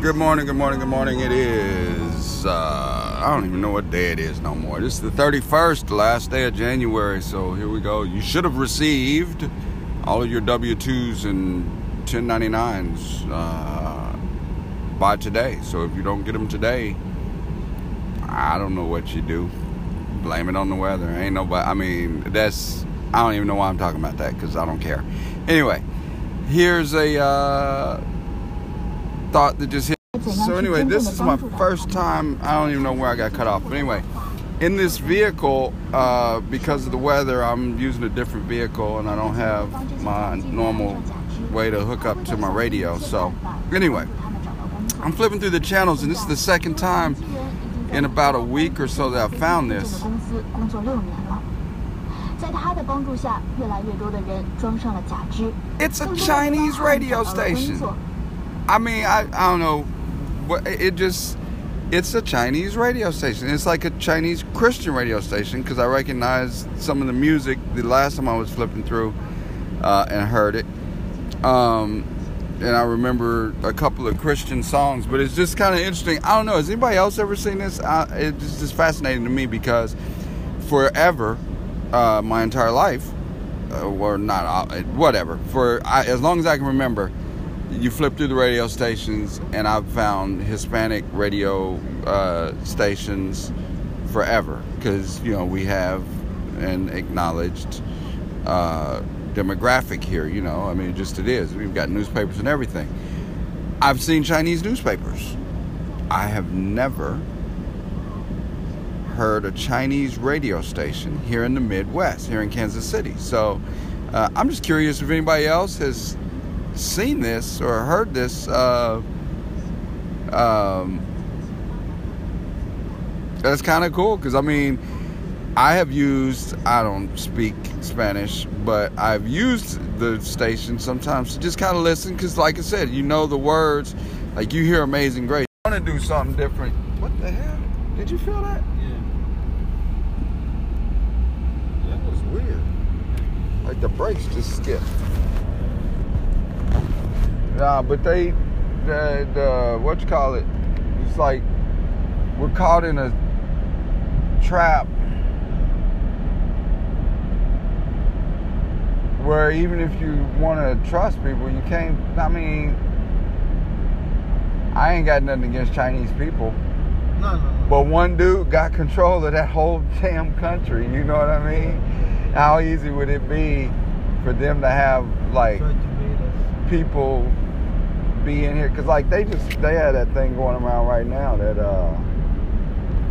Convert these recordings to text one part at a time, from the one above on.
Good morning, good morning, good morning. It is, uh, I don't even know what day it is no more. This is the 31st, last day of January. So here we go. You should have received all of your W 2s and 1099s uh, by today. So if you don't get them today, I don't know what you do. Blame it on the weather. Ain't nobody, I mean, that's, I don't even know why I'm talking about that because I don't care. Anyway, here's a, uh, thought that just hit. So anyway, this is my first time. I don't even know where I got cut off. But anyway, in this vehicle, uh, because of the weather, I'm using a different vehicle, and I don't have my normal way to hook up to my radio. So anyway, I'm flipping through the channels, and this is the second time in about a week or so that I found this. It's a Chinese radio station. I mean, I, I don't know. It just, it's a Chinese radio station. It's like a Chinese Christian radio station because I recognize some of the music the last time I was flipping through uh, and heard it. Um, and I remember a couple of Christian songs, but it's just kind of interesting. I don't know. Has anybody else ever seen this? It's just fascinating to me because forever, uh, my entire life, uh, or not, uh, whatever, for I, as long as I can remember, you flip through the radio stations, and I've found Hispanic radio uh, stations forever because you know we have an acknowledged uh, demographic here. You know, I mean, just it is. We've got newspapers and everything. I've seen Chinese newspapers. I have never heard a Chinese radio station here in the Midwest, here in Kansas City. So uh, I'm just curious if anybody else has seen this or heard this, uh, um, that's kind of cool because I mean, I have used, I don't speak Spanish, but I've used the station sometimes to just kind of listen because, like I said, you know the words, like you hear Amazing Grace. I want to do something different. What the hell? Did you feel that? Yeah. That was weird. Like the brakes just skipped. Nah, but they, the, the what you call it? It's like we're caught in a trap where even if you want to trust people, you can't. I mean, I ain't got nothing against Chinese people. No, no, no. But one dude got control of that whole damn country. You know what I mean? How easy would it be for them to have like Try to beat us. people be in here because like they just they have that thing going around right now that uh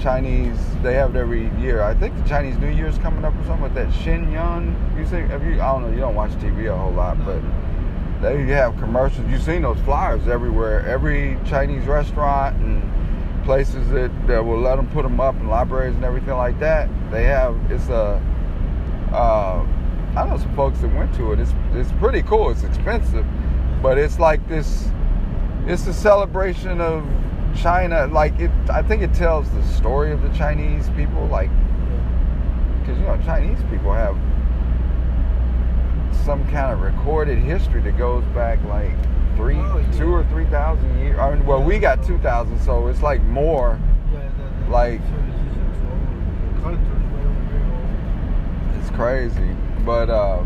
Chinese they have it every year. I think the Chinese New Year's coming up or something with that Shen Yun. You see, have you? I don't know. You don't watch TV a whole lot, but they have commercials. You've seen those flyers everywhere. Every Chinese restaurant and places that, that will let them put them up in libraries and everything like that. They have it's a. Uh, I know some folks that went to it. It's it's pretty cool. It's expensive, but it's like this. It's a celebration of China. Like it, I think it tells the story of the Chinese people. Like because you know Chinese people have some kind of recorded history that goes back like three, Oh, yeah. two or three thousand years. I mean, well, we got two thousand, so it's like more. Yeah, Like- civilizations all, the cultures were very old. It's crazy, but uh,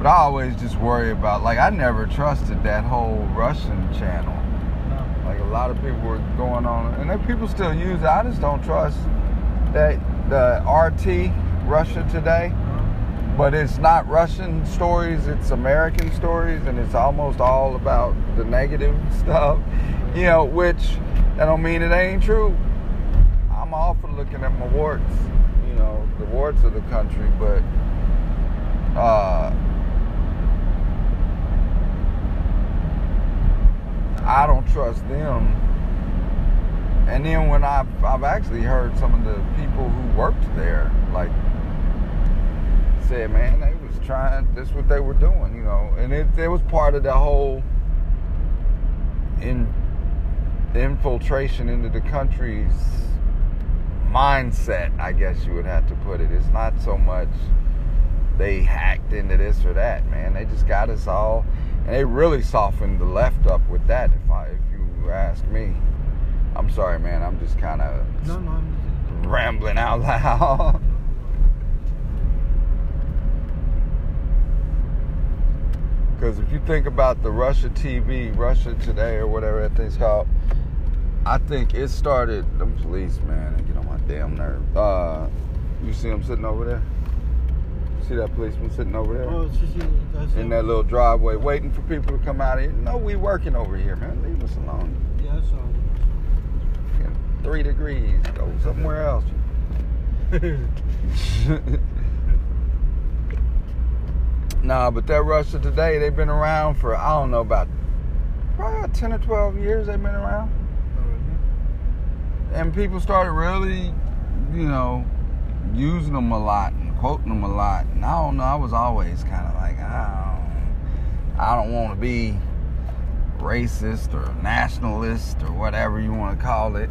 but I always just worry about like I never trusted that whole Russian channel. No. Like a lot of people were going on, and then people still use it. I just don't trust that the RT Russia Today. But it's not Russian stories; it's American stories, and it's almost all about the negative stuff. You know, which I don't mean it ain't true. I'm all for looking at my warts, you know, the warts of the country, but uh, I don't trust them. And then when I've, I've actually heard some of the people who worked there, like, said, man, they was trying, that's what they were doing, you know, and it, it was part of the whole in infiltration into the country's mindset, I guess you would have to put it. It's not so much they hacked into this or that, man. They just got us all. And they really softened the left up with that, if I, if you ask me. I'm sorry, man. I'm just kind of No, no, rambling out loud. Because if you think about the Russia TV, Russia Today, or whatever that thing's called, I think it started. Them police, man, they get on my damn nerve. Uh, you see them sitting over there? See that policeman sitting over there? Oh, she, she, in that little driveway, waiting for people to come out of here. No, we working over here, man. Leave us alone. Yeah, I saw Get Three degrees. Go somewhere else. nah, but that Russia today, they've been around for I don't know about probably about ten or twelve years. They've been around, and people started really, you know, using them a lot quoting them a lot. And I don't know. I was always kind of like, I don't, I don't want to be racist or nationalist or whatever you want to call it.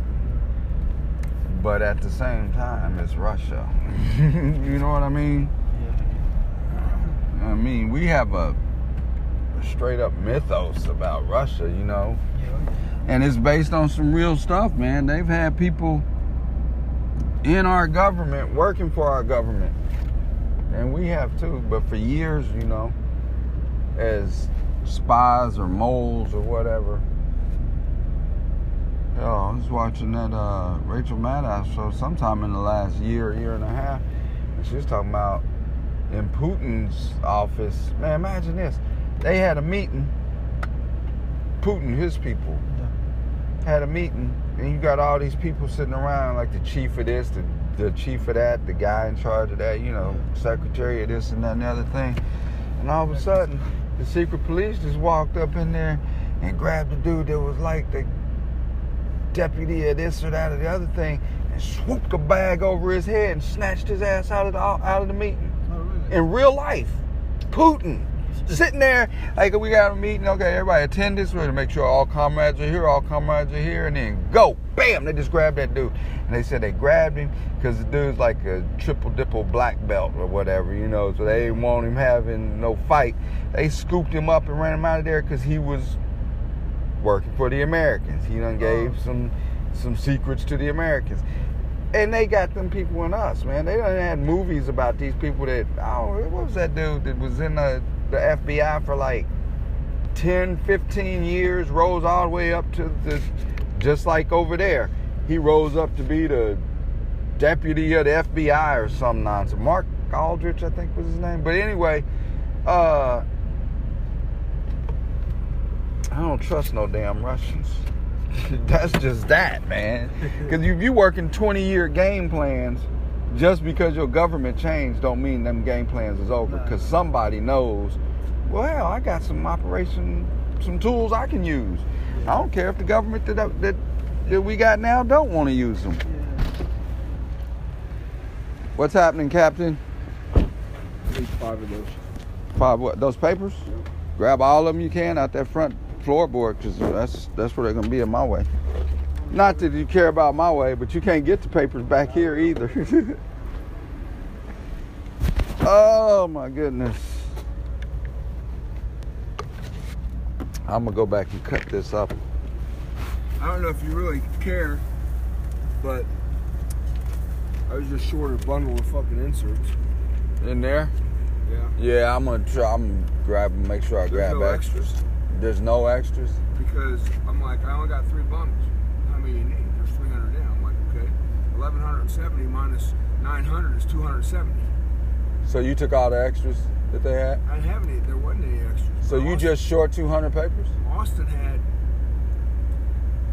But at the same time, it's Russia. you know what I mean? Yeah. I mean, we have a, a straight up mythos about Russia, you know, Yeah. and it's based on some real stuff, man. They've had people in our government working for our government, and we have too, but for years, you know, as spies or moles or whatever. Hell, I was watching that uh, Rachel Maddow show sometime in the last year, year and a half, and she was talking about in Putin's office. Man, imagine this. They had a meeting. Putin, his people, had a meeting, and you got all these people sitting around, like the chief of this, the, the chief of that, the guy in charge of that, you know, secretary of this and that and the other thing. And all of a sudden, the secret police just walked up in there and grabbed the dude that was like the deputy of this or that or the other thing, and swooped a bag over his head and snatched his ass out of the out of the meeting Oh, really? in real life. Putin sitting there like we got a meeting. Okay, everybody attend this. We're going to make sure all comrades are here. All comrades are here, and then go, bam! They just grabbed that dude, and they said they grabbed him because the dude's like a triple dipple black belt or whatever, you know. So they didn't want him having no fight. They scooped him up and ran him out of there because he was working for the Americans. He done gave uh. some some secrets to the Americans. And they got them people in us, man. They done had movies about these people that oh, what was that dude that was in the, the FBI for like 10, 15 years, rose all the way up to the just like over there. He rose up to be the deputy of the FBI or some nonsense. Mark Aldrich, I think was his name. But anyway, uh I don't trust no damn Russians. That's just that, man. Because if you working 20 year game plans, just because your government changed, don't mean them game plans is over. Because somebody knows, well, I got some operation, some tools I can use. I don't care if the government that that, that we got now don't want to use them. What's happening, Captain? At least five of those. Five what? Those papers? Grab all of them you can out that front floorboard, because that's that's where they're gonna be in my way. Not that you care about my way, but you can't get the papers back here either. oh my goodness. I'm gonna go back and cut this up. I don't know if you really care, but I was just short a bundle of fucking inserts. In there? Yeah. Yeah, I'm gonna try. I'm gonna grab. Make sure I There's grab no extras. extras There's no extras. because I'm like, I only got three bundles. How many you need? There's 300 in. I'm like, okay. 1170 minus 900 is 270. So you took all the extras that they had. I didn't have any. There wasn't any extras. So you Austin, just short 200 papers? Austin had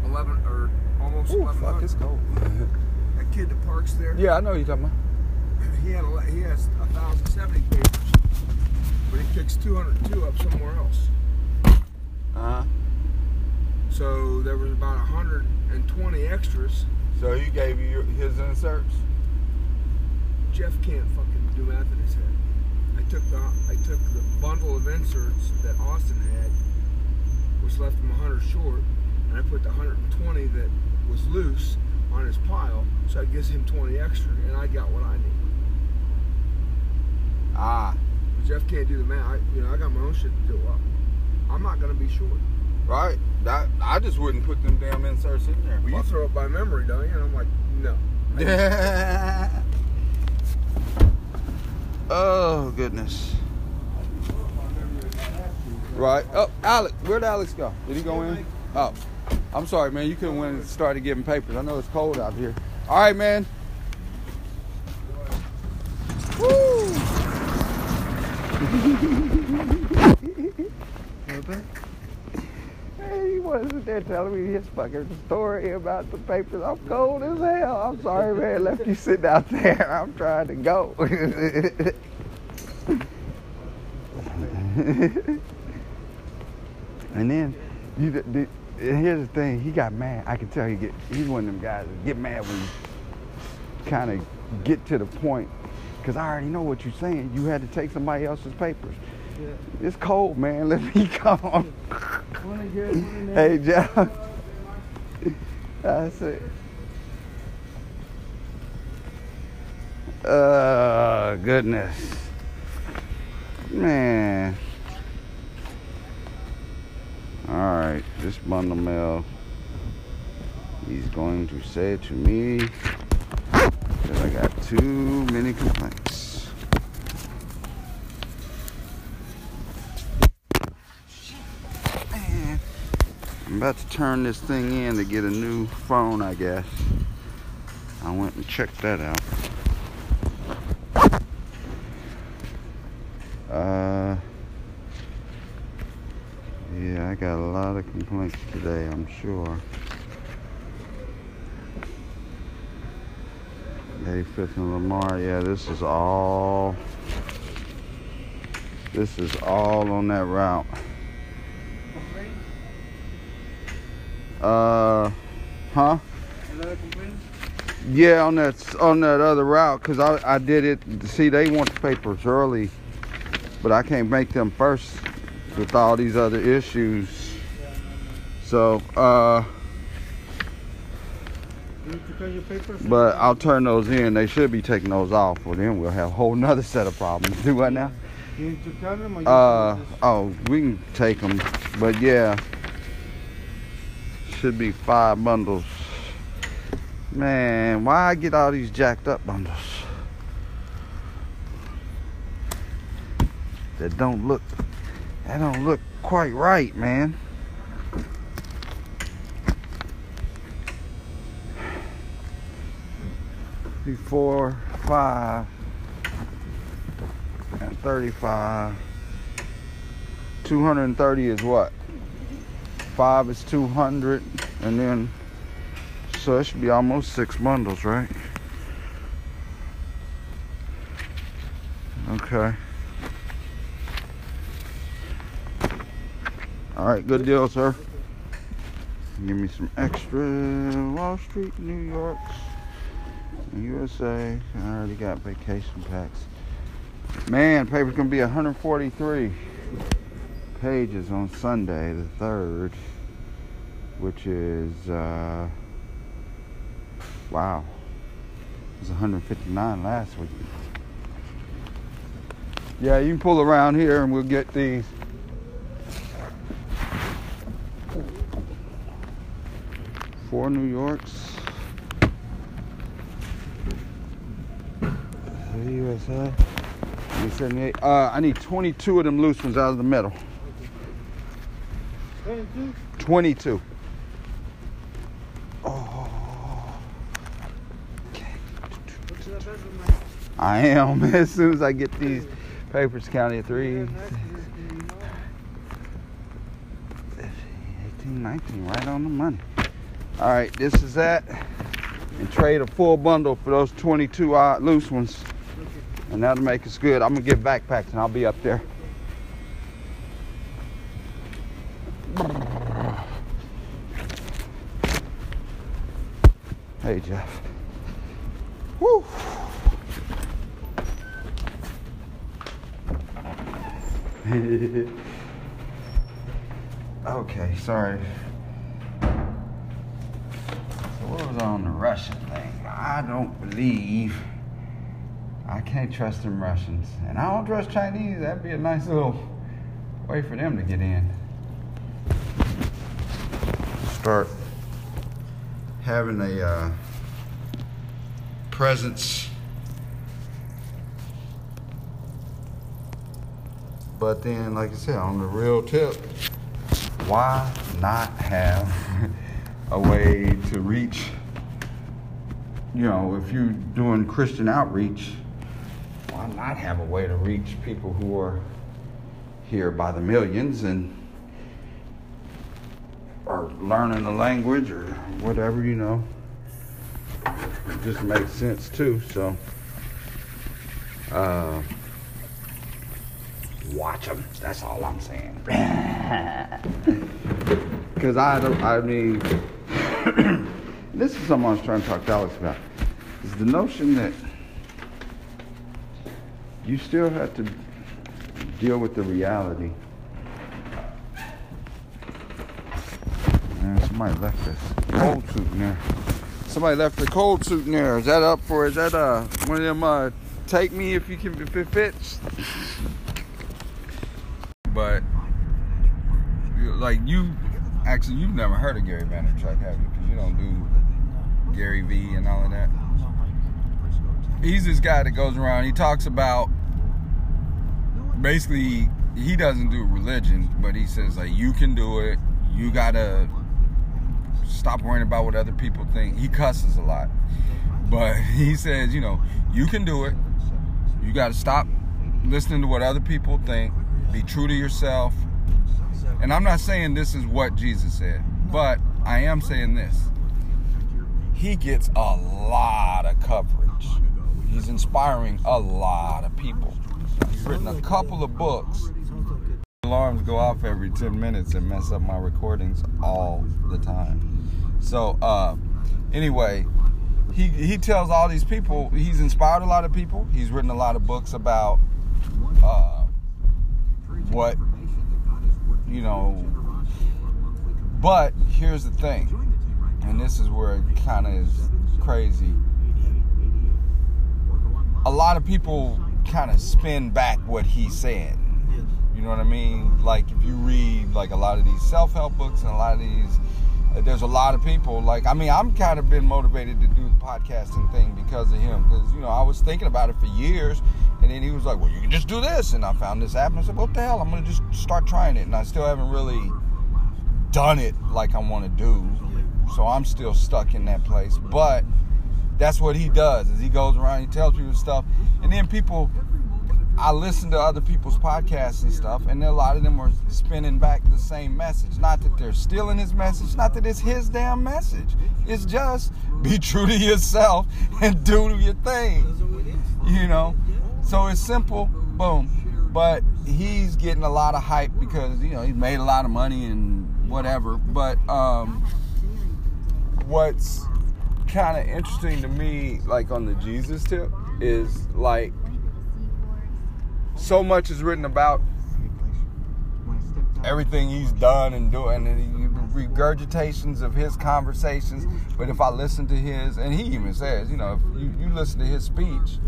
11 or almost Ooh, 1100. fuck, it's cold. That kid that parks there. yeah, I know you're talking about. He had a, he has 1,070 papers, but he picks 202 up somewhere else. Uh huh. So there was about 120 extras. So he gave you his inserts. Jeff can't fucking do math in his head. I took the I took the bundle of inserts that Austin had, which left him 100 short, and I put the 120 that was loose on his pile, so that gives him 20 extra, and I got what I need. Ah. But Jeff can't do the math. I, you know, I got my own shit to do up. I'm not gonna be short. Right. That I just wouldn't put them damn inserts in there. Well, you throw it by memory, don't you? And I'm like, no. Oh goodness. Right. Oh, Alex. Where'd Alex go? Did he go in? Oh. I'm sorry, man. You couldn't went and started giving papers. I know it's cold out here. All right, man. Woo! Hey, he wasn't there telling me his fucking story about the papers. I'm cold as hell. I'm sorry, man. Left you sitting out there. I'm trying to go. and then, you, the, here's the thing. He got mad. I can tell he get. He's one of them guys that get mad when you kind of get to the point. Because I already know what you're saying. You had to take somebody else's papers. Yeah. It's cold, man. Let me come. Hey, Jeff. That's it. Uh, goodness. Man. All right, this bundle mail. He's going to say to me that I got too many complaints. Man, I'm about to turn this thing in to get a new phone, I guess. I went and checked that out. Uh, yeah, I got a lot of complaints today, I'm sure. Dave Fifth and Lamar, yeah, this is all. This is all on that route. Uh, huh? Yeah, on that on that other route, cause I I did it. See, they want the papers early, but I can't make them first with all these other issues. So, uh, You need to turn your papers. but I'll turn those in. They should be taking those off, or then we'll have a whole nother set of problems. Do what now? You need to turn them or you Uh, oh, we can take them, but yeah, should be five bundles. Man, why I get all these jacked up bundles that don't look, that don't look quite right, man. Before five and 35. 230 is what? Five is 200, and then so it should be almost six bundles, right? Okay. All right, good deal, sir. Give me some extra Wall Street, New York, USA. I already got vacation packs. Man, paper's gonna be 143 pages on Sunday, the third, which is uh, wow. It was 159 last week. Yeah, you can pull around here and we'll get these. Four New Yorks. USA. 78. Uh, I need 22 of them loose ones out of the middle. Turn 22. Oh. Okay. To. I am. As soon as I get these papers counted, 3, 18, 19, right on the money. All right, this is that. And trade a full bundle for those 22 uh, loose ones. And that'll make us good. I'm gonna get backpacks and I'll be up there. Hey, Jeff. Woo. okay, sorry. So what was on the Russian thing? I don't believe I can't trust them Russians. And I don't trust Chinese. That'd be a nice little way for them to get in. start having a uh, presence. But then, like I said, on the real tip, why not have a way to reach? You know, if you're doing Christian outreach, why not have a way to reach people who are here by the millions and are learning the language or whatever, you know. It just makes sense too, so uh, watch them. That's all I'm saying. Because I I mean, this is something I was trying to talk to Alex about. Is the notion that you still have to deal with the reality. Man, somebody left this cold suit in there. Somebody left the cold suit in there. Is that up for? Is that uh one of them? Uh, take me if you can if it fits. But like you, actually, you've never heard of Gary Vaynerchuk, have you? Because you don't do Gary V and all of that. He's this guy that goes around. He talks about basically he doesn't do religion, but he says like you can do it. You gotta stop worrying about what other people think. He cusses a lot, but he says you know you can do it. You gotta stop listening to what other people think. Be true to yourself. And I'm not saying this is what Jesus said, but I am saying this. He gets a lot of coverage. He's inspiring a lot of people. He's written a couple of books. Alarms go off every 10 minutes and mess up my recordings all the time. So, uh, anyway, he, he tells all these people, he's inspired a lot of people. He's written a lot of books about uh, what, you know, but here's the thing, and this is where it kind of is crazy. A lot of people kind of spin back what he said. You know what I mean? Like if you read like a lot of these self-help books and a lot of these there's a lot of people like I mean I'm kind of been motivated to do the podcasting thing because of him because you know I was thinking about it for years and then he was like well you can just do this and I found this app and I said what the hell? I'm gonna just start trying it and I still haven't really done it like I want to do so I'm still stuck in that place but that's what he does is he goes around he tells people stuff and then people I listen to other people's podcasts and stuff, and a lot of them are spinning back the same message. Not that they're stealing his message, not that it's his damn message. It's just be true to yourself and do your thing. You know? So it's simple, boom. But he's getting a lot of hype because, you know, he's made a lot of money and whatever. But um, what's kind of interesting to me, like on the Jesus tip, is like so much is written about everything he's done and doing and regurgitations of his conversations. But if i listen to his and he even says you know if you, you listen to his speech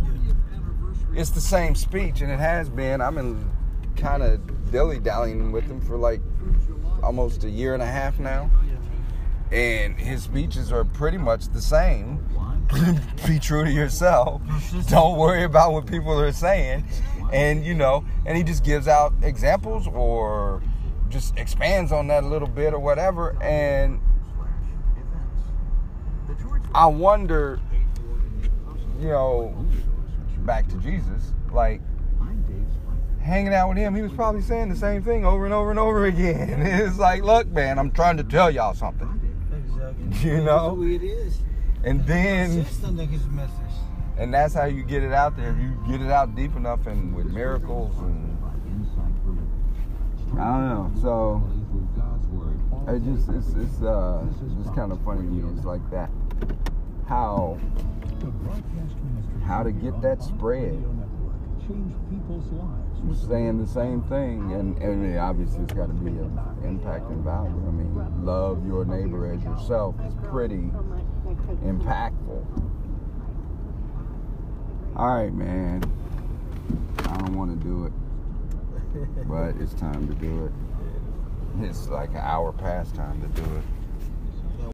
it's the same speech and it has been. I've been kind of dilly-dallying with him for like almost a year and a half now. And his speeches are pretty much the same. Be true to yourself. Don't worry about what people are saying and you know and he just gives out examples or just expands on that a little bit or whatever and i wonder you know back to jesus like hanging out with him he was probably saying the same thing over and over and over again it's like look man i'm trying to tell y'all something Exactly. You know? It is. and then and that's how you get it out there. You get it out deep enough and with miracles and I don't know. So it just it's it's uh it's kind of funny. It's like that how how to get that spread. Saying the same thing, and, and I mean, obviously it's got to be an impact and value. I mean, love your neighbor as yourself is pretty impactful. All right, man. I don't want to do it, but it's time to do it. It's like an hour past time to do it.